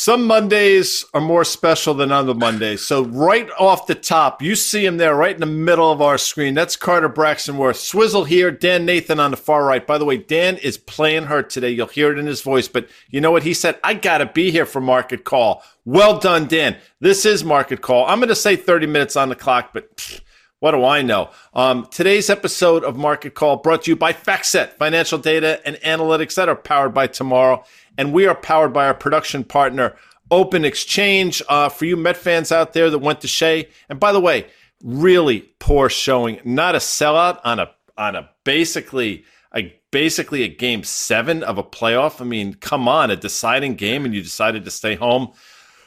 Some Mondays are more special than other Mondays. So right off the top, you see him there right in the middle of our screen. That's Carter Braxton Worth. Swizzle here, Dan Nathan on the far right. By the way, Dan is playing hurt today. You'll hear it in his voice, but you know what he said? I got to be here for Market Call. Well done, Dan. This is Market Call. I'm to say 30 minutes on the clock, but pfft, what do I know? Um, today's episode of Market Call brought to you by FactSet, financial data and analytics that are powered by tomorrow and we are powered by our production partner, Open Exchange. Uh, for you Met fans out there that went to Shea, and by the way, really poor showing, not a sellout on a on a basically a basically a game seven of a playoff. I mean, come on, a deciding game, and you decided to stay home.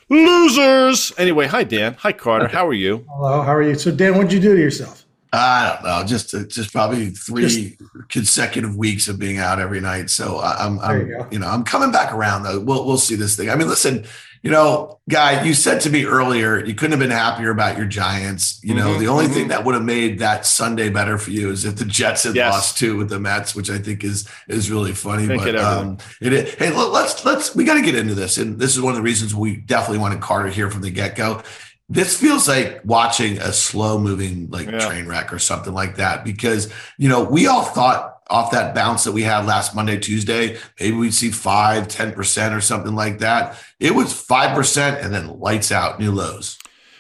Losers. Anyway, hi Dan. Hi Carter. How are you? Hello. How are you? So Dan, what'd you do to yourself? I don't know. Just uh, just probably three just, consecutive weeks of being out every night. So I'm, I'm you, you, know, I'm coming back around though. We'll we'll see this thing. I mean, listen, you know, guy, you said to me earlier you couldn't have been happier about your Giants. You know, mm-hmm, the only mm-hmm. thing that would have made that Sunday better for you is if the Jets had yes. lost two with the Mets, which I think is is really funny. Think but um, it, hey, let's let's we got to get into this, and this is one of the reasons we definitely wanted Carter here from the get go this feels like watching a slow moving like yeah. train wreck or something like that because you know we all thought off that bounce that we had last monday tuesday maybe we'd see 5 10% or something like that. It was 5% and then lights out new lows.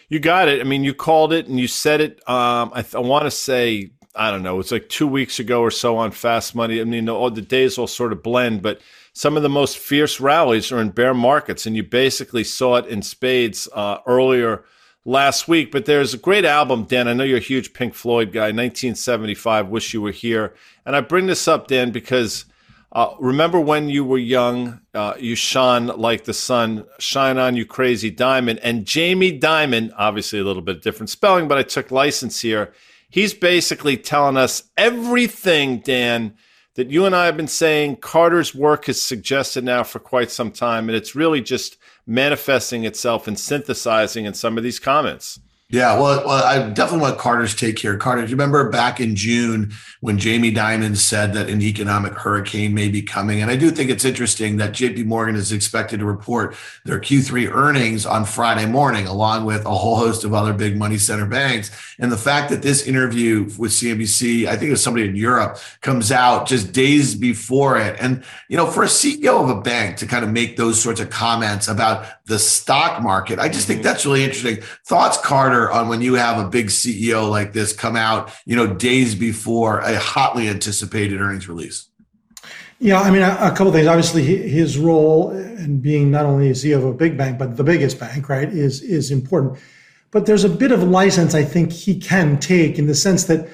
You got it. I mean you called it and you said it. Um, i, th- I want to say i don't know it's like two weeks ago or so on fast money. I mean all the days all sort of blend but some of the most fierce rallies are in bear markets, and you basically saw it in spades uh, earlier last week. But there's a great album, Dan. I know you're a huge Pink Floyd guy. 1975, Wish You Were Here. And I bring this up, Dan, because uh, remember when you were young, uh, you shone like the sun. Shine on, you crazy diamond. And Jamie Diamond, obviously a little bit of different spelling, but I took license here. He's basically telling us everything, Dan, that you and I have been saying Carter's work has suggested now for quite some time. And it's really just manifesting itself and synthesizing in some of these comments. Yeah, well, well, I definitely want Carter's take here. Carter, do you remember back in June when Jamie Dimon said that an economic hurricane may be coming? And I do think it's interesting that JP Morgan is expected to report their Q3 earnings on Friday morning, along with a whole host of other big money center banks. And the fact that this interview with CNBC, I think it was somebody in Europe, comes out just days before it. And, you know, for a CEO of a bank to kind of make those sorts of comments about the stock market, I just think mm-hmm. that's really interesting. Thoughts, Carter? on when you have a big CEO like this come out, you know, days before a hotly anticipated earnings release? Yeah, I mean, a, a couple things. Obviously, his role in being not only a CEO of a big bank, but the biggest bank, right, is is important. But there's a bit of license I think he can take in the sense that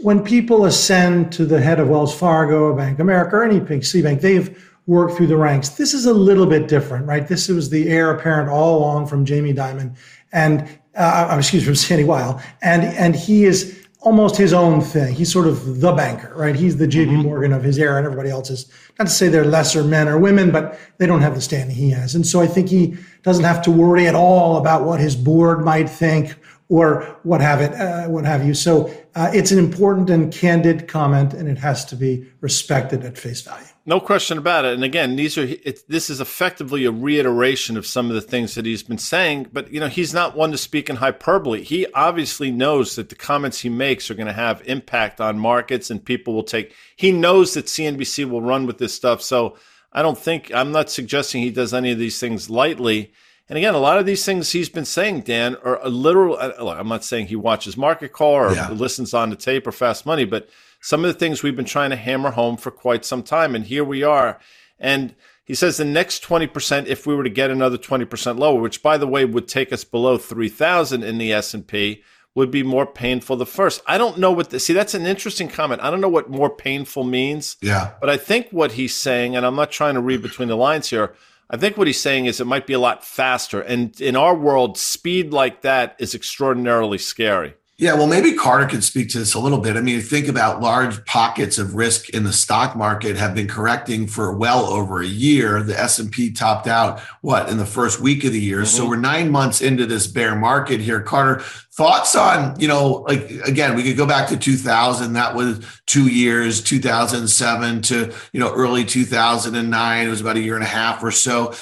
when people ascend to the head of Wells Fargo, Bank America, or any big C bank, they've worked through the ranks. This is a little bit different, right? This was the heir apparent all along from Jamie Dimon, and uh, uh, excuse me, from Sandy Weill, and and he is almost his own thing. He's sort of the banker, right? He's the J.P. Mm-hmm. Morgan of his era, and everybody else is not to say they're lesser men or women, but they don't have the standing he has. And so I think he doesn't have to worry at all about what his board might think or what have it, uh, what have you. So uh, it's an important and candid comment, and it has to be respected at face value. No question about it. And again, these are this is effectively a reiteration of some of the things that he's been saying. But you know, he's not one to speak in hyperbole. He obviously knows that the comments he makes are going to have impact on markets, and people will take. He knows that CNBC will run with this stuff. So I don't think I'm not suggesting he does any of these things lightly. And again, a lot of these things he's been saying, Dan, are a literal. Uh, I'm not saying he watches Market Call or yeah. listens on the tape or Fast Money, but some of the things we've been trying to hammer home for quite some time. And here we are. And he says the next 20%, if we were to get another 20% lower, which by the way would take us below 3,000 in the S&P, would be more painful the first. I don't know what the, see, that's an interesting comment. I don't know what more painful means. Yeah. But I think what he's saying, and I'm not trying to read between the lines here, I think what he's saying is it might be a lot faster. And in our world, speed like that is extraordinarily scary. Yeah, well, maybe Carter could speak to this a little bit. I mean, think about large pockets of risk in the stock market have been correcting for well over a year. The S and P topped out what in the first week of the year, mm-hmm. so we're nine months into this bear market here. Carter, thoughts on you know, like again, we could go back to 2000. That was two years, 2007 to you know early 2009. It was about a year and a half or so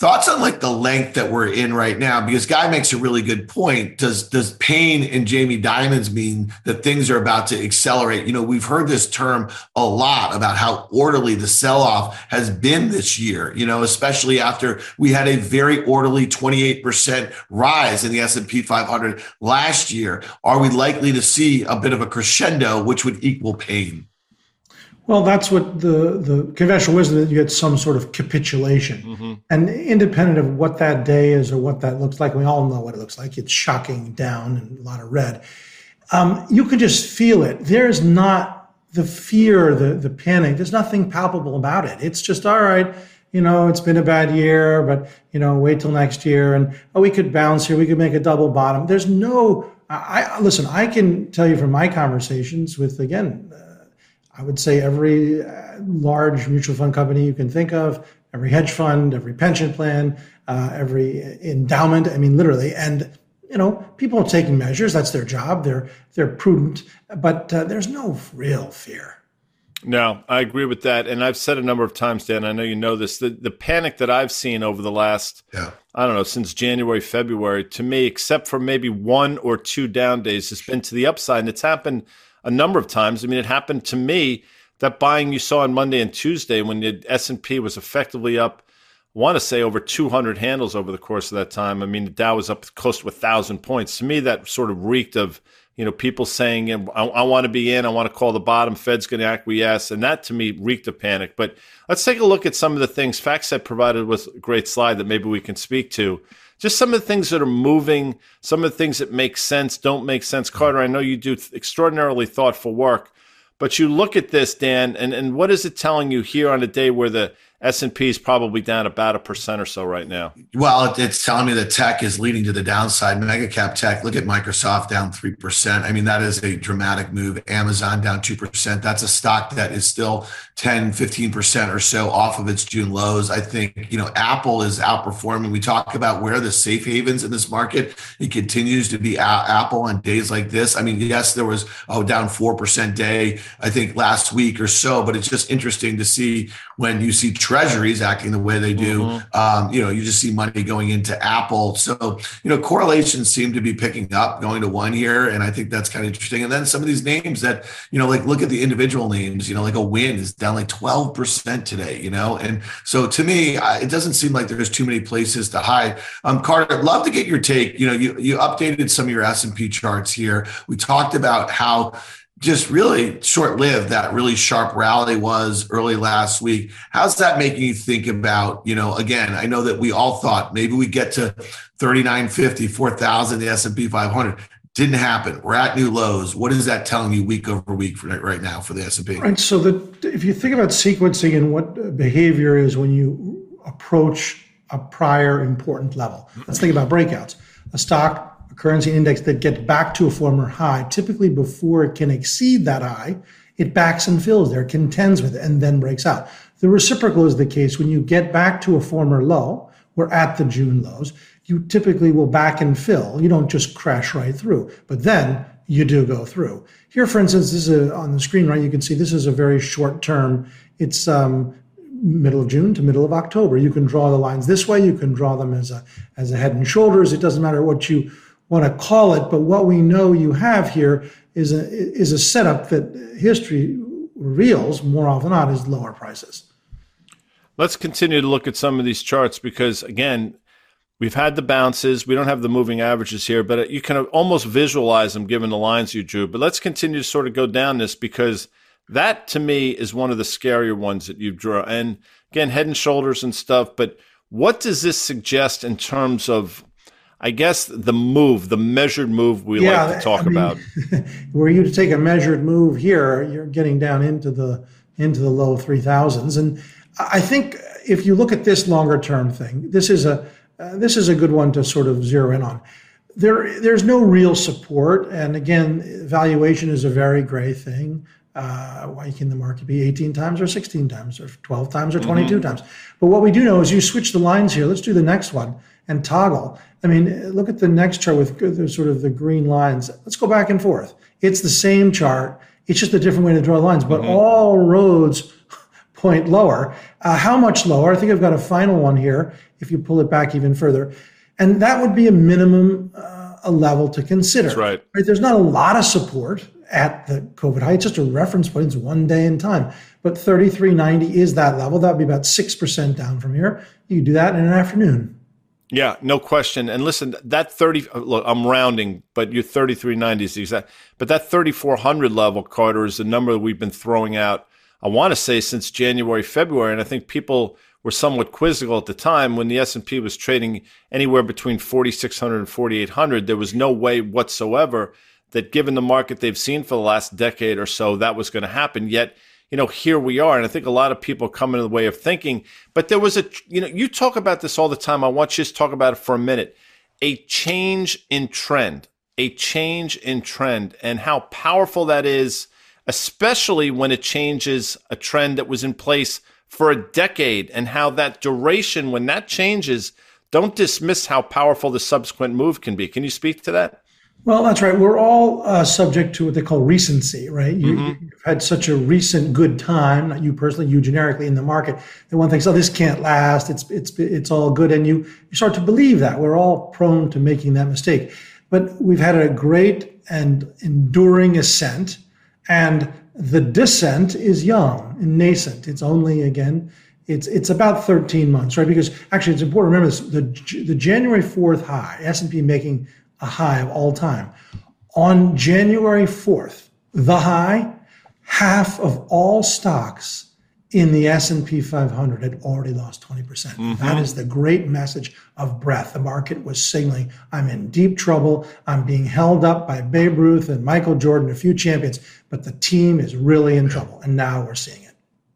thoughts on like the length that we're in right now? Because guy makes a really good point. Does does pain and Jamie Dimon's mean that things are about to accelerate? You know we've heard this term a lot about how orderly the sell-off has been this year you know especially after we had a very orderly 28% rise in the s&p 500 last year. Are we likely to see a bit of a crescendo which would equal pain well, that's what the, the conventional wisdom that you get some sort of capitulation. Mm-hmm. And independent of what that day is or what that looks like, we all know what it looks like. It's shocking down and a lot of red. Um, you can just feel it. There's not the fear, the, the panic. There's nothing palpable about it. It's just, all right, you know, it's been a bad year, but, you know, wait till next year. And oh, we could bounce here. We could make a double bottom. There's no, I, I listen, I can tell you from my conversations with, again, I would say every uh, large mutual fund company you can think of, every hedge fund, every pension plan, uh, every endowment. I mean, literally. And you know, people are taking measures. That's their job. They're they're prudent, but uh, there's no real fear. No, I agree with that, and I've said a number of times, Dan. I know you know this. The the panic that I've seen over the last, yeah. I don't know, since January, February, to me, except for maybe one or two down days, has been to the upside, and it's happened a number of times. I mean, it happened to me that buying you saw on Monday and Tuesday when the S&P was effectively up I want to say over 200 handles over the course of that time. I mean, the Dow was up close to a thousand points. To me, that sort of reeked of you know people saying, I, I want to be in, I want to call the bottom, Fed's going to acquiesce," and that to me reeked of panic. But let's take a look at some of the things FactSet provided with a great slide that maybe we can speak to just some of the things that are moving, some of the things that make sense, don't make sense. Carter, I know you do extraordinarily thoughtful work, but you look at this, Dan, and, and what is it telling you here on a day where the S&P is probably down about a percent or so right now. Well, it's telling me that tech is leading to the downside. Mega cap tech, look at Microsoft down 3%. I mean, that is a dramatic move. Amazon down 2%. That's a stock that is still 10, 15% or so off of its June lows. I think, you know, Apple is outperforming. We talk about where the safe havens in this market. It continues to be Apple on days like this. I mean, yes, there was, oh, down 4% day, I think last week or so, but it's just interesting to see when you see treasuries acting the way they do, mm-hmm. um, you know, you just see money going into Apple. So, you know, correlations seem to be picking up, going to one here. And I think that's kind of interesting. And then some of these names that, you know, like look at the individual names, you know, like a Wynn is down like 12% today, you know? And so to me, it doesn't seem like there's too many places to hide. Um, Carter, I'd love to get your take. You know, you, you updated some of your S&P charts here. We talked about how just really short lived that really sharp rally was early last week. How's that making you think about, you know, again, I know that we all thought maybe we get to 3950, 4000, the S&P 500. Didn't happen. We're at new lows. What is that telling you week over week for right now for the S&P? Right. So that if you think about sequencing and what behavior is when you approach a prior important level, let's think about breakouts. A stock currency index that gets back to a former high, typically before it can exceed that high, it backs and fills there, contends with it, and then breaks out. The reciprocal is the case when you get back to a former low, we're at the June lows, you typically will back and fill. You don't just crash right through, but then you do go through. Here, for instance, this is a, on the screen, right? You can see this is a very short term. It's um, middle of June to middle of October. You can draw the lines this way. You can draw them as a as a head and shoulders. It doesn't matter what you want to call it, but what we know you have here is a is a setup that history reveals more often than not is lower prices. Let's continue to look at some of these charts because again, we've had the bounces. We don't have the moving averages here, but you can almost visualize them given the lines you drew. But let's continue to sort of go down this because that to me is one of the scarier ones that you draw. And again, head and shoulders and stuff. But what does this suggest in terms of I guess the move, the measured move we yeah, like to talk I mean, about. were you to take a measured move here, you're getting down into the into the low 3000s and I think if you look at this longer term thing, this is a uh, this is a good one to sort of zero in on. There, there's no real support, and again, valuation is a very gray thing. Uh, why can the market be 18 times or 16 times or 12 times or 22 mm-hmm. times? But what we do know is you switch the lines here. Let's do the next one and toggle. I mean, look at the next chart with the sort of the green lines. Let's go back and forth. It's the same chart. It's just a different way to draw lines, but mm-hmm. all roads point lower. Uh, how much lower? I think I've got a final one here. If you pull it back even further, and that would be a minimum uh, a level to consider. That's right. right. There's not a lot of support at the COVID high. It's just a reference point. It's one day in time. But 3390 is that level. That would be about 6% down from here. You do that in an afternoon. Yeah, no question. And listen, that 30, look, I'm rounding, but your 3390 is exact, but that 3400 level, Carter, is the number that we've been throwing out, I want to say since January, February. And I think people were somewhat quizzical at the time when the S&P was trading anywhere between 4600 and 4800 there was no way whatsoever that given the market they've seen for the last decade or so that was going to happen yet you know here we are and i think a lot of people come into the way of thinking but there was a you know you talk about this all the time i want you to talk about it for a minute a change in trend a change in trend and how powerful that is especially when it changes a trend that was in place for a decade and how that duration, when that changes, don't dismiss how powerful the subsequent move can be. Can you speak to that? Well, that's right. We're all uh, subject to what they call recency, right? You, have mm-hmm. had such a recent good time, not you personally, you generically in the market, that one thinks, "Oh, this can't last. It's it's it's all good," and you you start to believe that. We're all prone to making that mistake, but we've had a great and enduring ascent, and the descent is young and nascent. It's only again, it's it's about 13 months, right? Because actually, it's important to remember this: the the January 4th high, S and P making a high of all time. On January 4th, the high, half of all stocks in the S&P 500 had already lost 20%. percent mm hmm That is the great message of breadth. The market was signaling, I'm in deep trouble. I'm being held up by Babe Ruth and Michael Jordan, a few champions, but the team is really in trouble. And now we're seeing it.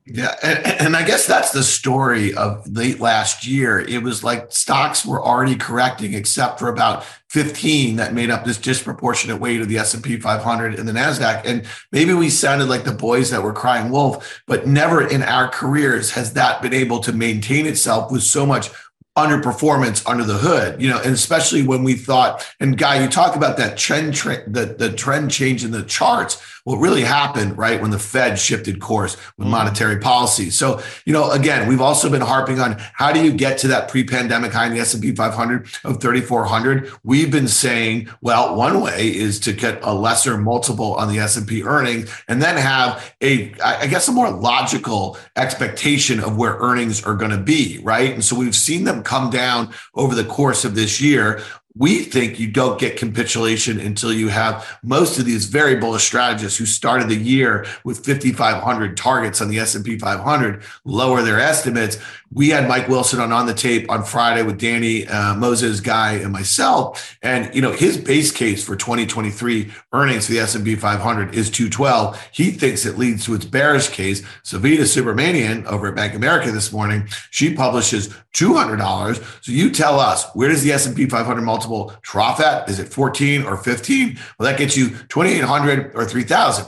Yeah, and, and, I guess that's the story of late last year. It was like stocks were already correcting, except for about 15 that made up this disproportionate weight of the S&P 500 and the Nasdaq. And maybe we sounded like the boys that were crying wolf, but never in our careers has that been able to maintain itself with so much underperformance under the hood, you know, and especially when we thought, and Guy, you talk about that trend, the, the trend change in the charts what really happened, right, when the Fed shifted course with mm-hmm. monetary policy. So, you know, again, we've also been harping on how do you get to that pre-pandemic high in the S&P 500 of 3,400? We've been saying, well, one way is to get a lesser multiple on the S&P earnings and then have a, I guess, a more logical expectation of where earnings are going to be, right? And so we've seen them come down over the course of this year we think you don't get capitulation until you have most of these very bullish strategists who started the year with 5500 targets on the S&P 500 lower their estimates we had Mike Wilson on on the tape on Friday with Danny uh, Moses, Guy, and myself. And you know his base case for 2023 earnings for the S&P 500 is 212. He thinks it leads to its bearish case. Savita Subramanian over at Bank America this morning, she publishes $200. So you tell us where does the S&P 500 multiple trough at? Is it 14 or 15? Well, that gets you 2,800 or 3,000.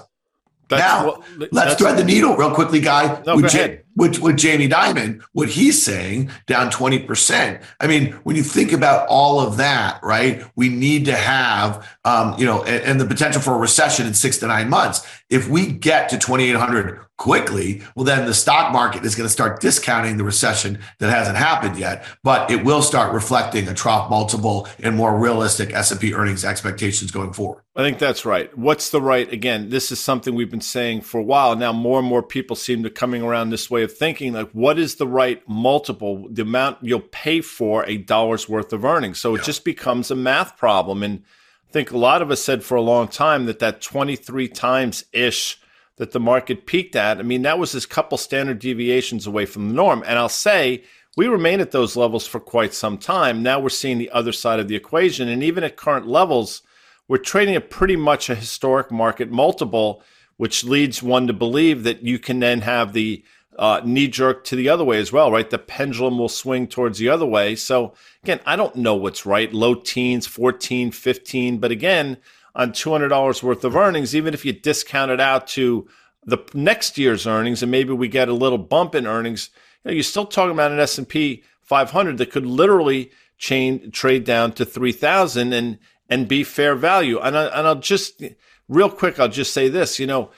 now, well, let's thread the needle real quickly, Guy. No, go ahead with, with Jamie Dimon, what he's saying down 20%. I mean, when you think about all of that, right, we need to have, um, you know, and, and the potential for a recession in six to nine months. If we get to 2,800 quickly, well, then the stock market is going to start discounting the recession that hasn't happened yet, but it will start reflecting a trough multiple and more realistic S&P earnings expectations going forward. I think that's right. What's the right? Again, this is something we've been saying for a while. Now, more and more people seem to coming around this way of thinking like what is the right multiple the amount you'll pay for a dollar's worth of earnings. So it just becomes a math problem. And i think a lot of us said for a long time that that 23 times ish that the market peaked at i mean that was a couple standard deviations away from the norm. And i'll say we remain at those levels for quite some time. Now we're seeing the other side of the equation. And even at current levels we're trading at pretty much a historic market multiple which leads one to believe that you can then have the uh, knee jerk to the other way as well, right? The pendulum will swing towards the other way. So again, I don't know what's right. Low teens, 14, 15. But again, on $200 worth of earnings, even if you discount it out to the next year's earnings and maybe we get a little bump in earnings, you know, you're still talking about an S&P 500 that could literally chain trade down to 3000 and and be fair value. And I, and I'll just real quick I'll just say this, you know,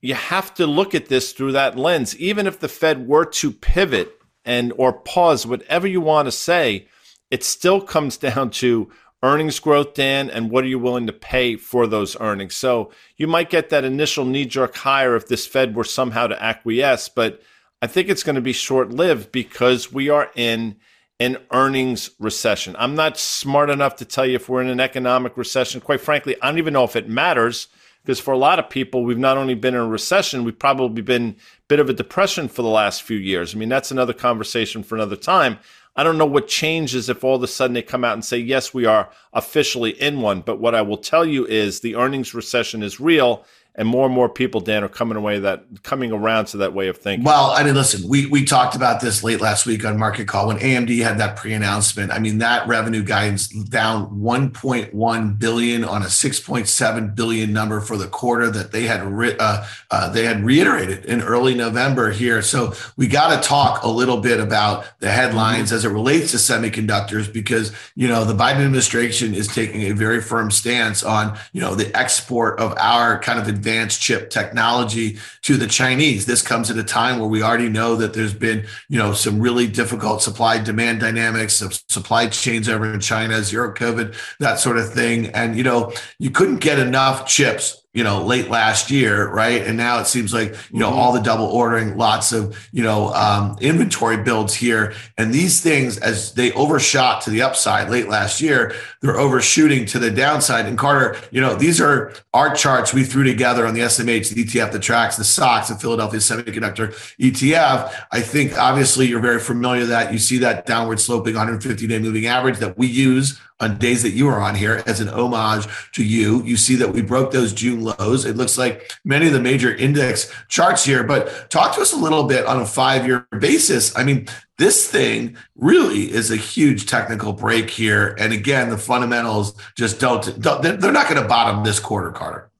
you have to look at this through that lens. Even if the Fed were to pivot and or pause, whatever you want to say, it still comes down to earnings growth, Dan, and what are you willing to pay for those earnings? So you might get that initial knee jerk higher if this Fed were somehow to acquiesce, but I think it's going to be short lived because we are in an earnings recession. I'm not smart enough to tell you if we're in an economic recession. Quite frankly, I don't even know if it matters because for a lot of people, we've not only been in a recession, we've probably been a bit of a depression for the last few years. I mean, that's another conversation for another time. I don't know what changes if all of a sudden they come out and say, yes, we are officially in one. But what I will tell you is the earnings recession is real and more and more people, Dan, are coming away that coming around to that way of thinking. Well, I mean, listen, we we talked about this late last week on Market Call when AMD had that pre-announcement. I mean, that revenue guidance down 1.1 billion on a 6.7 billion number for the quarter that they had re- uh, uh, they had reiterated in early November here. So we got to talk a little bit about the headlines mm-hmm. as it relates to semiconductors because you know the Biden administration is taking a very firm stance on you know the export of our kind of advanced chip technology to the Chinese. This comes at a time where we already know that there's been, you know, some really difficult supply demand dynamics of supply chains over in China, zero COVID, that sort of thing. And, you know, you couldn't get enough chips you know, late last year, right? And now it seems like, you know, mm-hmm. all the double ordering, lots of, you know, um, inventory builds here. And these things, as they overshot to the upside late last year, they're overshooting to the downside. And Carter, you know, these are our charts we threw together on the SMH, the ETF that tracks the SOX, the Philadelphia Semiconductor ETF. I think obviously you're very familiar with that. You see that downward sloping 150 day moving average that we use on days that you are on here as an homage to you. You see that we broke those June lows. It looks like many of the major index charts here, but talk to us a little bit on a five year basis. I mean, this thing really is a huge technical break here. And again, the fundamentals just don't, don't they're not going to bottom this quarter, Carter.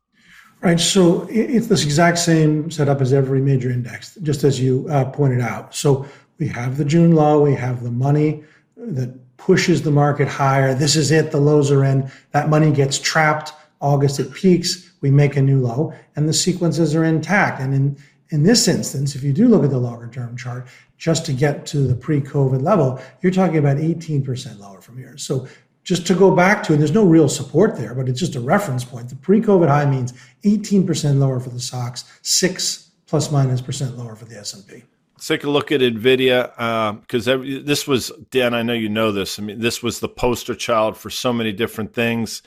Right. So it's this exact same setup as every major index, just as you uh, pointed out. So we have the June low, we have the money that pushes the market higher. This is it. The lows are in. That money gets trapped. August it peaks. We make a new low, and the sequences are intact. And in in this instance, if you do look at the longer term chart, just to get to the pre-COVID level, you're talking about 18% lower from here. So just to go back to, and there's no real support there, but it's just a reference point. The pre-COVID high means 18% lower for the SOX, six plus minus percent lower for the S&P. Let's take a look at Nvidia because uh, this was Dan. I know you know this. I mean, this was the poster child for so many different things.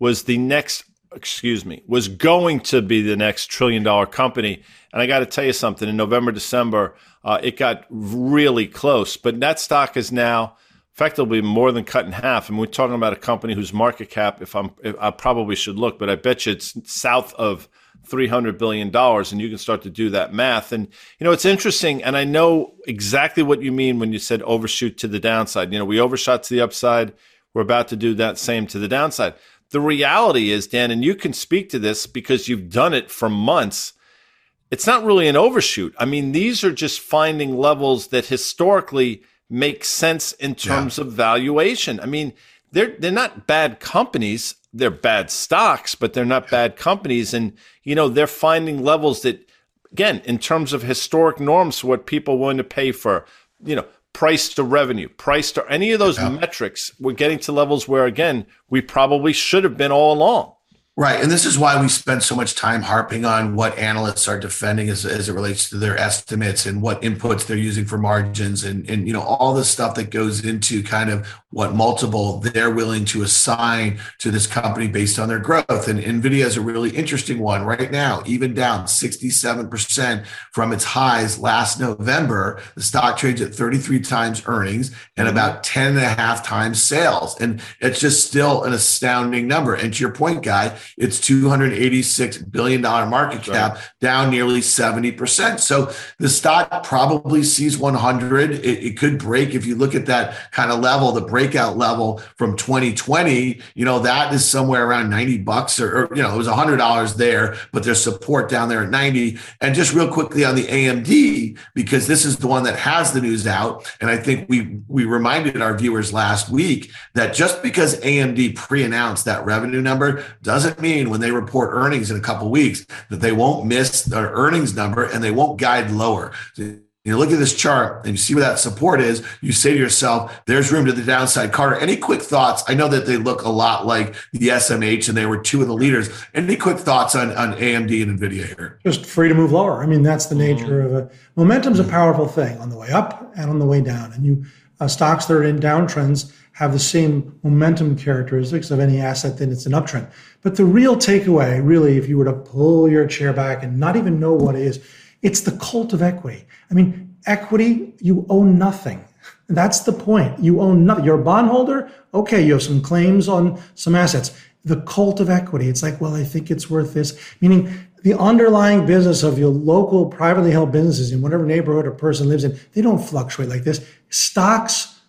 Was the next, excuse me, was going to be the next trillion dollar company. And I got to tell you something. In November, December, uh, it got really close. But that stock is now effectively more than cut in half. And we're talking about a company whose market cap, if I'm, if I probably should look, but I bet you it's south of $300 billion and you can start to do that math. And, you know, it's interesting. And I know exactly what you mean when you said overshoot to the downside. You know, we overshot to the upside. We're about to do that same to the downside. The reality is, Dan, and you can speak to this because you've done it for months. It's not really an overshoot. I mean, these are just finding levels that historically make sense in terms yeah. of valuation. I mean, they're they're not bad companies they're bad stocks, but they're not bad companies. And, you know, they're finding levels that, again, in terms of historic norms, what people willing to pay for, you know, price to revenue, price to any of those yeah. metrics, we're getting to levels where, again, we probably should have been all along. Right. And this is why we spend so much time harping on what analysts are defending as, as it relates to their estimates and what inputs they're using for margins and, and, you know, all the stuff that goes into kind of what multiple they're willing to assign to this company based on their growth. And NVIDIA is a really interesting one right now, even down 67% from its highs last November. The stock trades at 33 times earnings and about 10 and a half times sales. And it's just still an astounding number. And to your point, Guy, it's $286 billion market cap, right. down nearly 70%. So the stock probably sees 100. It, it, could break if you look at that kind of level, the break breakout level from 2020, you know, that is somewhere around 90 bucks or, or you know, it was $100 there, but there's support down there at 90. And just real quickly on the AMD, because this is the one that has the news out. And I think we, we reminded our viewers last week that just because AMD pre-announced that revenue number doesn't mean when they report earnings in a couple weeks that they won't miss their earnings number and they won't guide lower you look at this chart and you see where that support is, you say to yourself, there's room to the downside. Carter, any quick thoughts? I know that they look a lot like the SMH and they were two of the leaders. Any quick thoughts on, on AMD and NVIDIA here? Just free to move lower. I mean, that's the nature mm-hmm. of it. Momentum's a powerful thing on the way up and on the way down. And you uh, stocks that are in downtrends have the same momentum characteristics of any asset that it's an uptrend. But the real takeaway, really, if you were to pull your chair back and not even know what it is, it's the cult of equity. I mean, equity, you own nothing. That's the point. You own nothing. You're a bondholder. Okay, you have some claims on some assets. The cult of equity. It's like, well, I think it's worth this. Meaning the underlying business of your local privately held businesses in whatever neighborhood a person lives in, they don't fluctuate like this. Stocks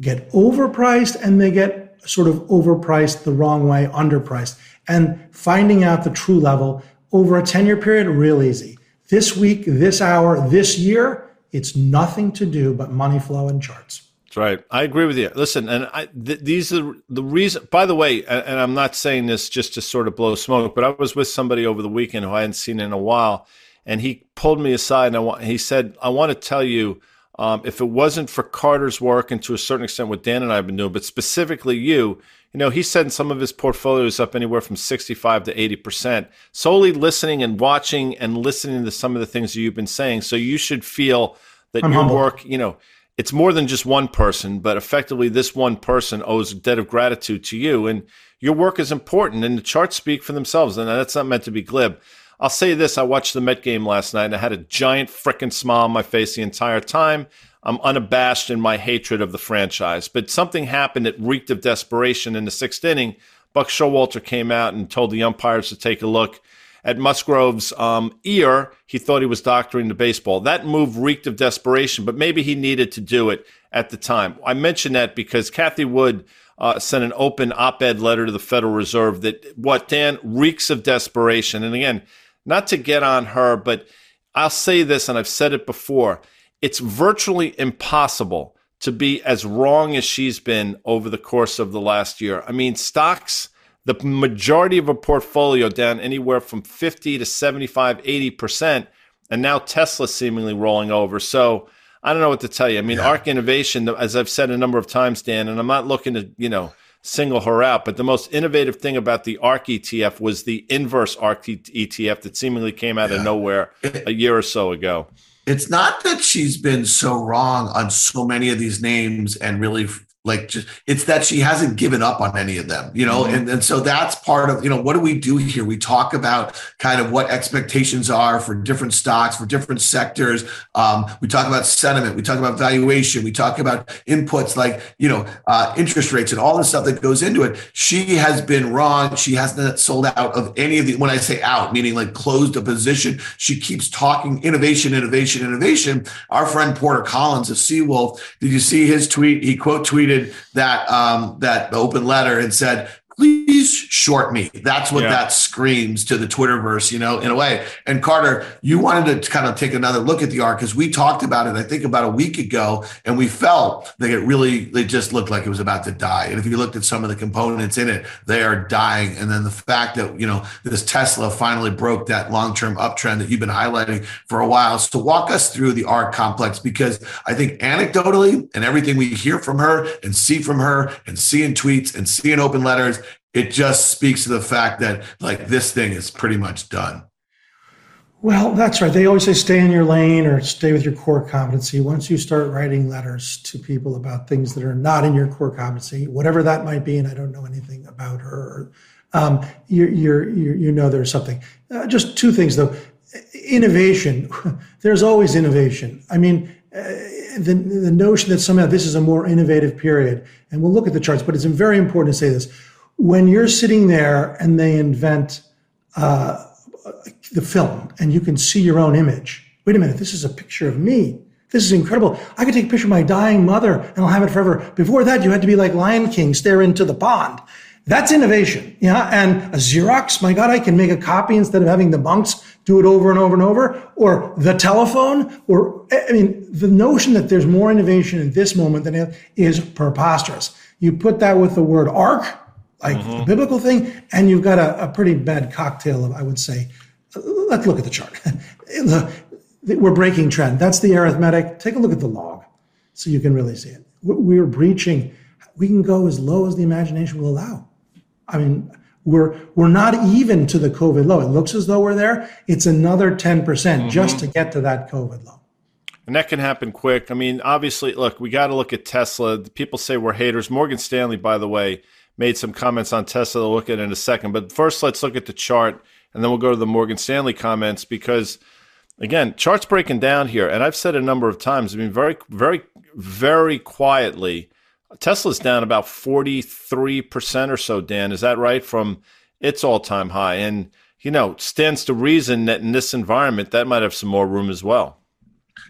get overpriced and they get sort of overpriced the wrong way, underpriced. And finding out the true level over a 10 year period, real easy this week, this hour, this year, it's nothing to do but money flow and charts. That's right. I agree with you. Listen, and I, th- these are the reason. By the way, and, and, I'm not saying this just to sort of blow smoke, but I was with somebody over the weekend who I hadn't seen in a while, and he pulled me aside and I he said, "I want to tell you." Um, if it wasn't for Carter's work and to a certain extent what Dan and I have been doing, but specifically you, you know, he's setting some of his portfolios up anywhere from 65 to 80%, solely listening and watching and listening to some of the things that you've been saying. So you should feel that I'm your humble. work, you know, it's more than just one person, but effectively this one person owes a debt of gratitude to you. And your work is important and the charts speak for themselves. And that's not meant to be glib. I'll say this I watched the Met game last night and I had a giant freaking smile on my face the entire time. I'm unabashed in my hatred of the franchise. But something happened that reeked of desperation in the sixth inning. Buck Showalter came out and told the umpires to take a look at Musgrove's um, ear. He thought he was doctoring the baseball. That move reeked of desperation, but maybe he needed to do it at the time. I mention that because Cathie Wood uh, sent an open op-ed letter to the Federal Reserve that what Dan reeks of desperation. And again, not to get on her, but I'll say this, and I've said it before it's virtually impossible to be as wrong as she's been over the course of the last year. I mean, stocks, the majority of a portfolio down anywhere from 50 to 75, 80%, and now Tesla seemingly rolling over. So I don't know what to tell you. I mean, yeah. ARK Innovation, as I've said a number of times, Dan, and I'm not looking to, you know, single her out, but the most innovative thing about the ARK ETF was the inverse ARK ETF that seemingly came out yeah. of nowhere a year or so ago it's not that she's been so wrong on so many of these names and really like just it's that she hasn't given up on any of them you know? Mm-hmm. and, and so that's part of you know what do we do here? We talk about kind of what expectations are for different stocks for different sectors. Um, we talk about sentiment we talk about valuation we talk about inputs like you know uh, interest rates and all the stuff that goes into it. She has been wrong. She hasn't sold out of any of the when i say out meaning like closed a position she keeps talking innovation innovation innovation. Our friend porter collins of seawolf did you see his tweet? He quote tweeted that um, that open letter and said, please short me. That's what yeah. that screams to the Twitterverse, you know, in a way. And Carter, you wanted to kind of take another look at the ARK because we talked about it, I think about a week ago, and we felt that it really, it just looked like it was about to die. And if you looked at some of the components in it, they are dying. And then the fact that, you know, this Tesla finally broke that long term uptrend that you've been highlighting for a while. So walk us through the ARK complex because I think anecdotally and everything we hear from her and see from her and see in tweets and see in open letters, it just speaks to the fact that like this thing is pretty much done. Well, that's right. They always say stay in your lane or stay with your core competency. Once you start writing letters to people about things that are not in your core competency, whatever that might be, and I don't know anything about her, um, you you know there's something. Uh, just two things though. Innovation. there's always innovation. I mean, uh, the, the notion that somehow this is a more innovative period, and we'll look at the charts, but it's very important to say this when you're sitting there and they invent uh, the film and you can see your own image, wait a minute, this is a picture of me. This is incredible. I could take a picture of my dying mother and I'll have it forever. Before that, you had to be like Lion King, stare into the pond. That's innovation. Yeah. And a Xerox, my God, I can make a copy instead of having the monks do it over and over and over. Or the telephone. Or, I mean, the notion that there's more innovation in this moment than is preposterous. You put that with the word ark, like mm-hmm. the biblical thing, and you've got a, a pretty bad cocktail of, I would say, let's look at the chart. We're breaking trend. That's the arithmetic. Take a look at the log so you can really see it. We're breaching. We can go as low as the imagination will allow. I mean, we're we're not even to the COVID low. It looks as though we're there. It's another 10% mm hmm just to get to that COVID low. And that can happen quick. I mean, obviously, look, we got to look at Tesla. People say we're haters. Morgan Stanley, by the way, made some comments on Tesla. We'll look at in a second. But first, let's look at the chart, and then we'll go to the Morgan Stanley comments because – again, charts breaking down here, and I've said a number of times. I mean, very, very, very quietly, Tesla's down about forty three percent or so. Dan, is that right from its all time high? And you know, stands to reason that in this environment, that might have some more room as well.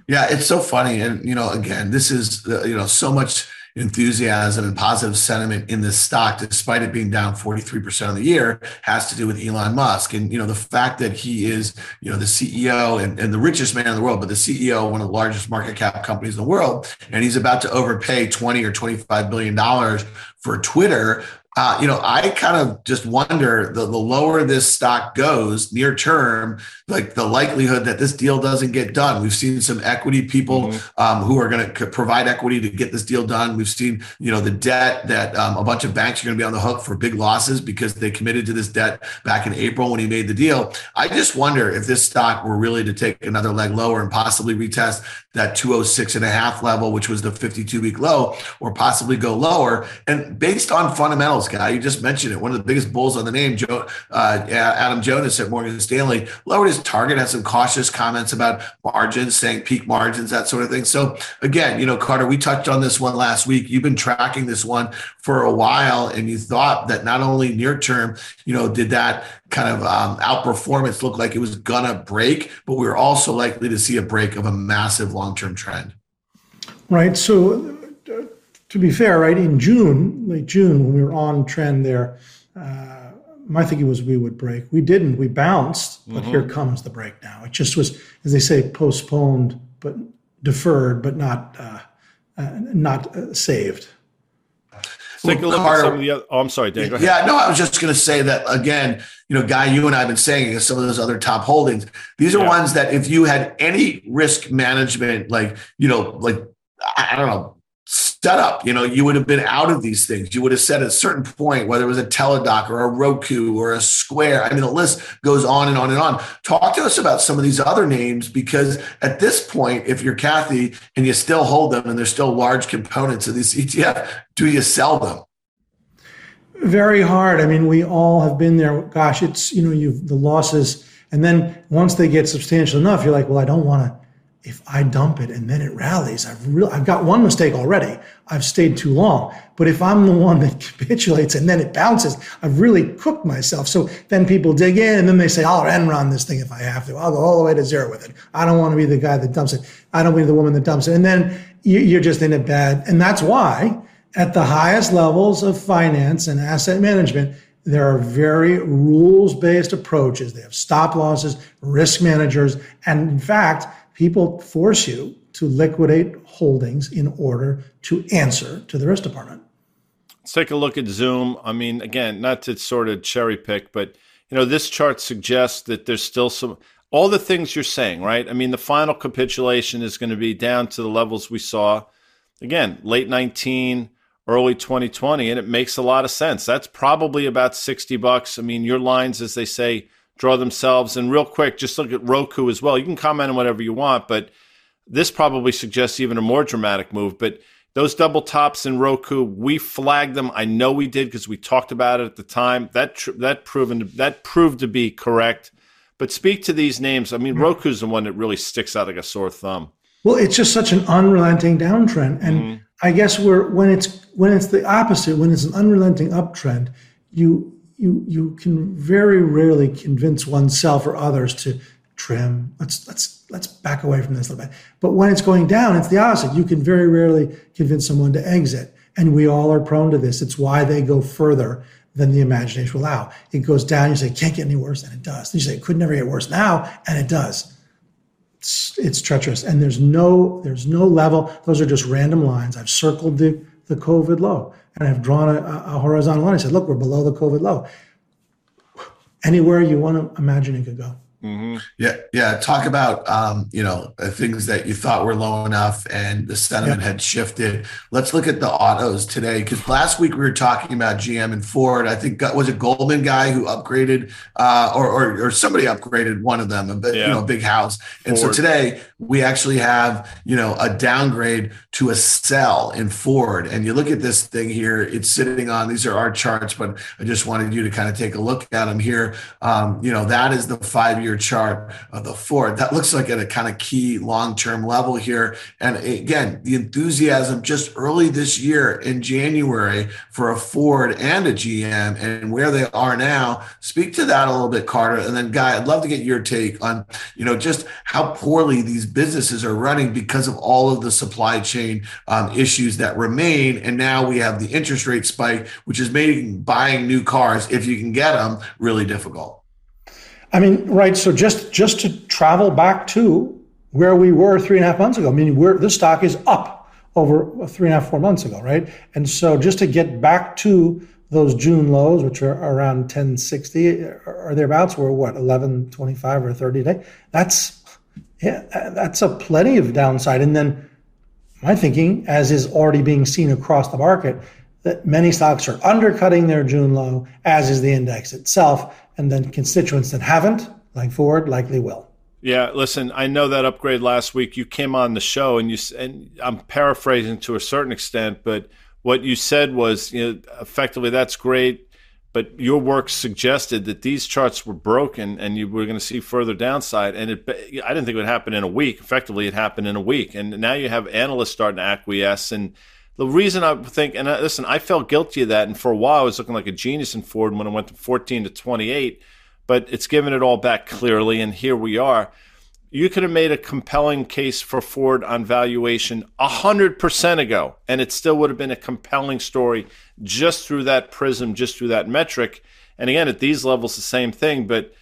Yeah, it's so funny, and you know, again, this is uh, you know so much enthusiasm and positive sentiment in this stock, despite it being down 43% of the year, has to do with Elon Musk. And, you know, the fact that he is, you know, the CEO and, and the richest man in the world, but the CEO of one of the largest market cap companies in the world, and he's about to overpay 20 or 25 billion dollars for Twitter, uh, you know, I kind of just wonder the, the lower this stock goes near term, like the likelihood that this deal doesn't get done. We've seen some equity people mm-hmm. um, who are going to provide equity to get this deal done. We've seen, you know, the debt that um, a bunch of banks are going to be on the hook for big losses because they committed to this debt back in April when he made the deal. I just wonder if this stock were really to take another leg lower and possibly retest that 206 and a half level, which was the 52 week low, or possibly go lower. And based on fundamentals, guy, you just mentioned it. One of the biggest bulls on the name, Joe, uh, Adam Jonas at Morgan Stanley, lowered his target, had some cautious comments about margins, saying peak margins, that sort of thing. So again, you know, Carter, we touched on this one last week. You've been tracking this one for a while, and you thought that not only near term, you know, did that kind of um, outperformance look like it was gonna break, but we are also likely to see a break of a massive long-term trend. Right. So to be fair, right in June, late June, when we were on trend there, uh, my thinking was we would break. We didn't. We bounced, but mm-hmm. here comes the break now. It just was, as they say, postponed, but deferred, but not uh, uh not uh, saved. Take a look Carter, at some of the other. Oh, I'm sorry, Dan. Yeah, no, I was just going to say that again. You know, Guy, you and I have been saying against some of those other top holdings. These are yeah. ones that if you had any risk management, like you know, like I don't know, setup, you know, you would have been out of these things. You would have said at a certain point, whether it was a Teladoc or a Roku or a Square. I mean, the list goes on and on and on. Talk to us about some of these other names because at this point, if you're Cathie and you still hold them and they're still large components of this ETF, do you sell them? Very hard. I mean, we all have been there. Gosh, it's, you know, you've the losses. And then once they get substantial enough, you're like, well, I don't want to if I dump it and then it rallies, I've really, I've got one mistake already. I've stayed too long. But if I'm the one that capitulates and then it bounces, I've really cooked myself. So then people dig in and then they say, I'll end run this thing if I have to. I'll go all the way to zero with it. I don't want to be the guy that dumps it. I don't want to be the woman that dumps it. And then you're just in a bad, and that's why at the highest levels of finance and asset management, there are very rules based approaches. They have stop losses, risk managers, and in fact, people force you to liquidate holdings in order to answer to the risk department. Let's take a look at Zoom. I mean, again, not to sort of cherry pick, but you know, this chart suggests that there's still some all the things you're saying, right? I mean, the final capitulation is going to be down to the levels we saw again, late 19, early 2020, and it makes a lot of sense. That's probably about 60 bucks. I mean, your lines, as they say, draw themselves. And real quick, just look at Roku as well. You can comment on whatever you want, but this probably suggests even a more dramatic move. But those double tops in Roku, we flagged them. I know we did because we talked about it at the time. That tr- that proven to, that proved to be correct. But speak to these names. I mean, mm-hmm. Roku's the one that really sticks out like a sore thumb. Well, it's just such an unrelenting downtrend, and mm-hmm. I guess we're when it's when it's the opposite, when it's an unrelenting uptrend, you you you can very rarely convince oneself or others to trim. Let's let's let's back away from this a little bit. But when it's going down, it's the opposite. You can very rarely convince someone to exit. And we all are prone to this. It's why they go further than the imagination will allow. It goes down, you say, can't get any worse, and it does. you say, it could never get worse now, and it does. It's, it's treacherous. And there's no, there's no level. Those are just random lines. I've circled the, the COVID low and I've drawn a, a horizontal line. I said, look, we're below the COVID low. Anywhere you want to imagine it could go. Mm-hmm. Yeah, yeah. Talk about um, you know uh, things that you thought were low enough, and the sentiment had shifted. Let's look at the autos today because last week we were talking about GM and Ford. I think was it Goldman guy who upgraded, uh, or, or, or somebody upgraded one of them, a yeah. you know big house. And Ford. so today we actually have you know a downgrade to a sell in Ford. And you look at this thing here; it's sitting on. These are our charts, but I just wanted you to kind of take a look at them here. Um, you know that is the five year chart of the Ford. That looks like at a kind of key long term level here. And again, the enthusiasm just early this year in January for a Ford and a GM and where they are now. Speak to that a little bit, Carter. And then, Guy, I'd love to get your take on, you know, just how poorly these businesses are running because of all of the supply chain um, issues that remain. And now we have the interest rate spike, which is making buying new cars, if you can get them, really difficult. I mean, right. So just just to travel back to where we were three and a half months ago. I mean, we're this stock is up over three and a half, four months ago, right? And so just to get back to those June lows, which are around 1060 or thereabouts, were what 1125 or 30 day. That's yeah, that's a plenty of downside. And then my thinking, as is already being seen across the market, that many stocks are undercutting their June low, as is the index itself and then constituents that haven't, like Ford, likely will. Yeah, listen, I know that upgrade last week. You came on the show, and you and I'm paraphrasing to a certain extent, but what you said was, you know, effectively that's great, but your work suggested that these charts were broken, and you were going to see further downside. And it, I didn't think it would happen in a week. Effectively, it happened in a week, and now you have analysts starting to acquiesce. And the reason I think, and uh, listen, I felt guilty of that, and for a while I was looking like a genius in Ford when it went to 14 to 28, but it's given it all back clearly, and here we are. You could have made a compelling case for Ford on valuation 100% ago, and it still would have been a compelling story just through that prism, just through that metric. And again, at these levels, the same thing, but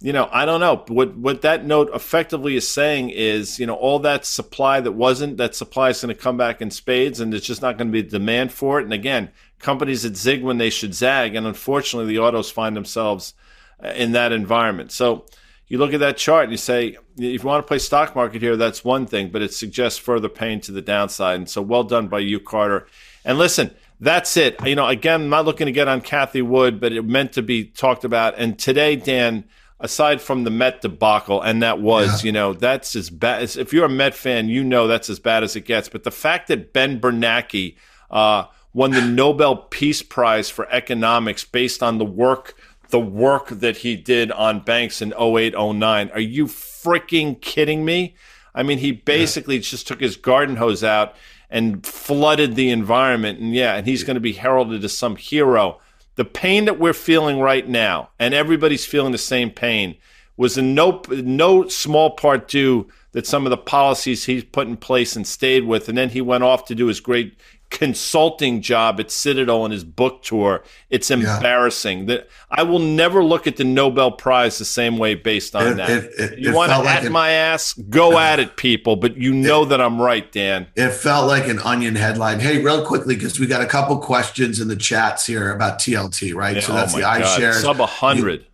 you know, I don't know. What what that note effectively is saying is, you know, all that supply that wasn't, that supply is going to come back in spades, and there's just not going to be demand for it. And again, companies that zig when they should zag, and unfortunately, the autos find themselves uh, in that environment. So you look at that chart and you say, if you want to play stock market here, that's one thing, but it suggests further pain to the downside. And so, well done by you, Carter. And listen, that's it. You know, again, I'm not looking to get on Cathie Wood, but it meant to be talked about. And today, Dan aside from the Met debacle, and that was, yeah. you know, that's as bad as if you're a Met fan, you know that's as bad as it gets. But the fact that Ben Bernanke uh, won the Nobel Peace Prize for economics based on the work the work that he did on banks in 08 09 are you freaking kidding me? I mean he basically yeah. just took his garden hose out and flooded the environment. And yeah and he's going to be heralded as some hero. The pain that we're feeling right now, and everybody's feeling the same pain, was in no no small part due that some of the policies he's put in place and stayed with, and then he went off to do his great consulting job at Citadel and his book tour. It's embarrassing yeah. that I will never look at the Nobel Prize the same way based on it, that. It, it, you want to at my ass? Go at it, people. But you know that I'm right, Dan. It felt like an onion headline. Hey, real quickly, because we got a couple questions in the chats here about TLT, right? Yeah, so oh that's oh the iShares sub hundred.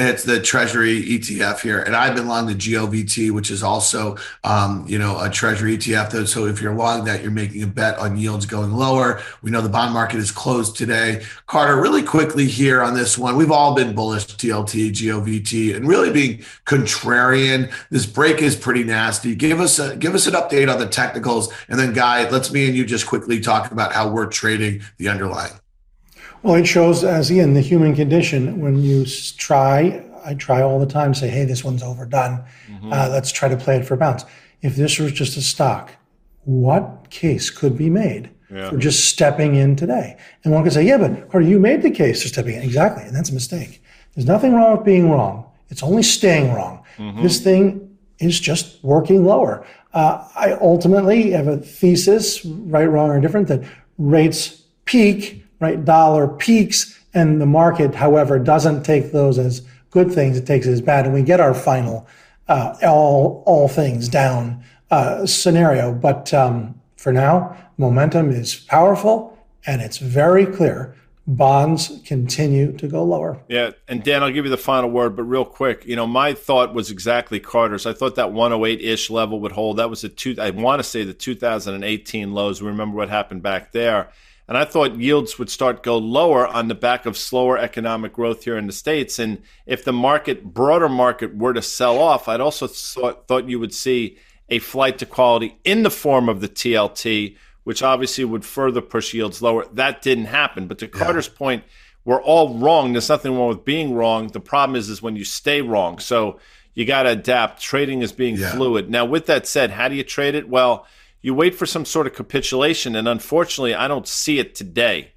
It's the Treasury ETF here, and I've been long the GOVT, which is also, um, you know, a Treasury ETF. So if you're long that, you're making a bet on yields going lower. We know the bond market is closed today. Carter, really quickly here on this one, we've all been bullish TLT, GOVT, and really being contrarian. This break is pretty nasty. Give us a give us an update on the technicals, and then Guy, let's me and you just quickly talk about how we're trading the underlying. Well, it shows, as in the human condition, when you try, I try all the time, say, hey, this one's overdone. Mm-hmm. Uh, let's try to play it for bounce. If this was just a stock, what case could be made yeah. for just stepping in today? And one could say, yeah, but Carter, you made the case for stepping in. Exactly. And that's a mistake. There's nothing wrong with being wrong. It's only staying wrong. Mm-hmm. This thing is just working lower. Uh, I ultimately have a thesis, right, wrong, or different, that rates peak, right, dollar peaks, and the market, however, doesn't take those as good things. It takes it as bad, and we get our final uh, all all things down uh, scenario. But um, for now, momentum is powerful, and it's very clear bonds continue to go lower. Yeah, and Dan, I'll give you the final word, but real quick, you know, my thought was exactly Carter's. I thought that 108-ish level would hold. That was the two I want to say the 2018 lows. We remember what happened back there. And I thought yields would start go lower on the back of slower economic growth here in the states. And if the market, broader market, were to sell off, I'd also thought, thought you would see a flight to quality in the form of the TLT, which obviously would further push yields lower. That didn't happen. But to yeah. Carter's point, we're all wrong. There's nothing wrong with being wrong. The problem is, is when you stay wrong. So you got to adapt. Trading is being yeah. fluid. Now, with that said, how do you trade it? Well, you wait for some sort of capitulation, and unfortunately, I don't see it today.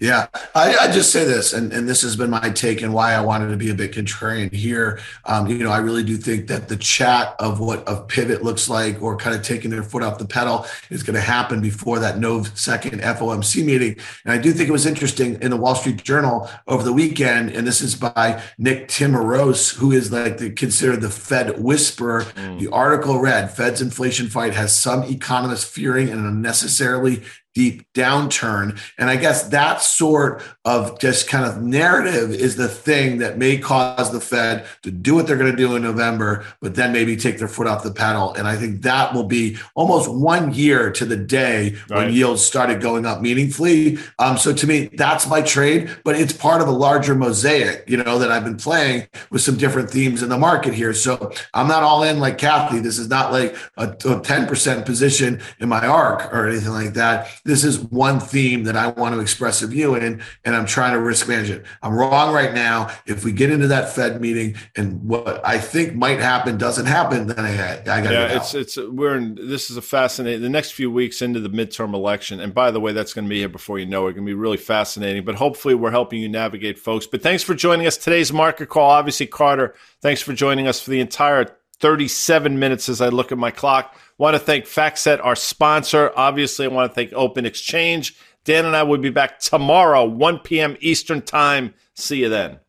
Yeah, I, I, just say this, and, and this has been my take and why I wanted to be a bit contrarian here. Um, you know, I really do think that the chat of what a pivot looks like or kind of taking their foot off the pedal is going to happen before that no second FOMC meeting. And I do think it was interesting in the Wall Street Journal over the weekend, and this is by Nick Timiraos, who is like the, considered the Fed whisperer. Mm. The article read Fed's inflation fight has some economists fearing an unnecessarily deep downturn. And I guess that sort of just kind of narrative is the thing that may cause the Fed to do what they're going to do in November, but then maybe take their foot off the pedal. And I think that will be almost one year to the day right. when yields started going up meaningfully. Um, so to me, that's my trade, but it's part of a larger mosaic, you know, that I've been playing with some different themes in the market here. So I'm not all in like Cathie. This is not like a, a 10% position in my ARKK or anything like that this is one theme that I want to express a view in, and I'm trying to risk manage it. I'm wrong right now. If we get into that Fed meeting and what I think might happen doesn't happen, then I, I got to. Yeah, it's it's we're in. This is a fascinating. The next few weeks into the midterm election, and by the way, that's going to be here before you know it. It's going to be really fascinating. But hopefully, we're helping you navigate, folks. But thanks for joining us today's market call. Obviously, Carter, thanks for joining us for the entire 37 minutes as I look at my clock. Want to thank FactSet, our sponsor. Obviously, I want to thank OpenExchange. Dan and I will be back tomorrow, 1 p.m. Eastern Time. See you then.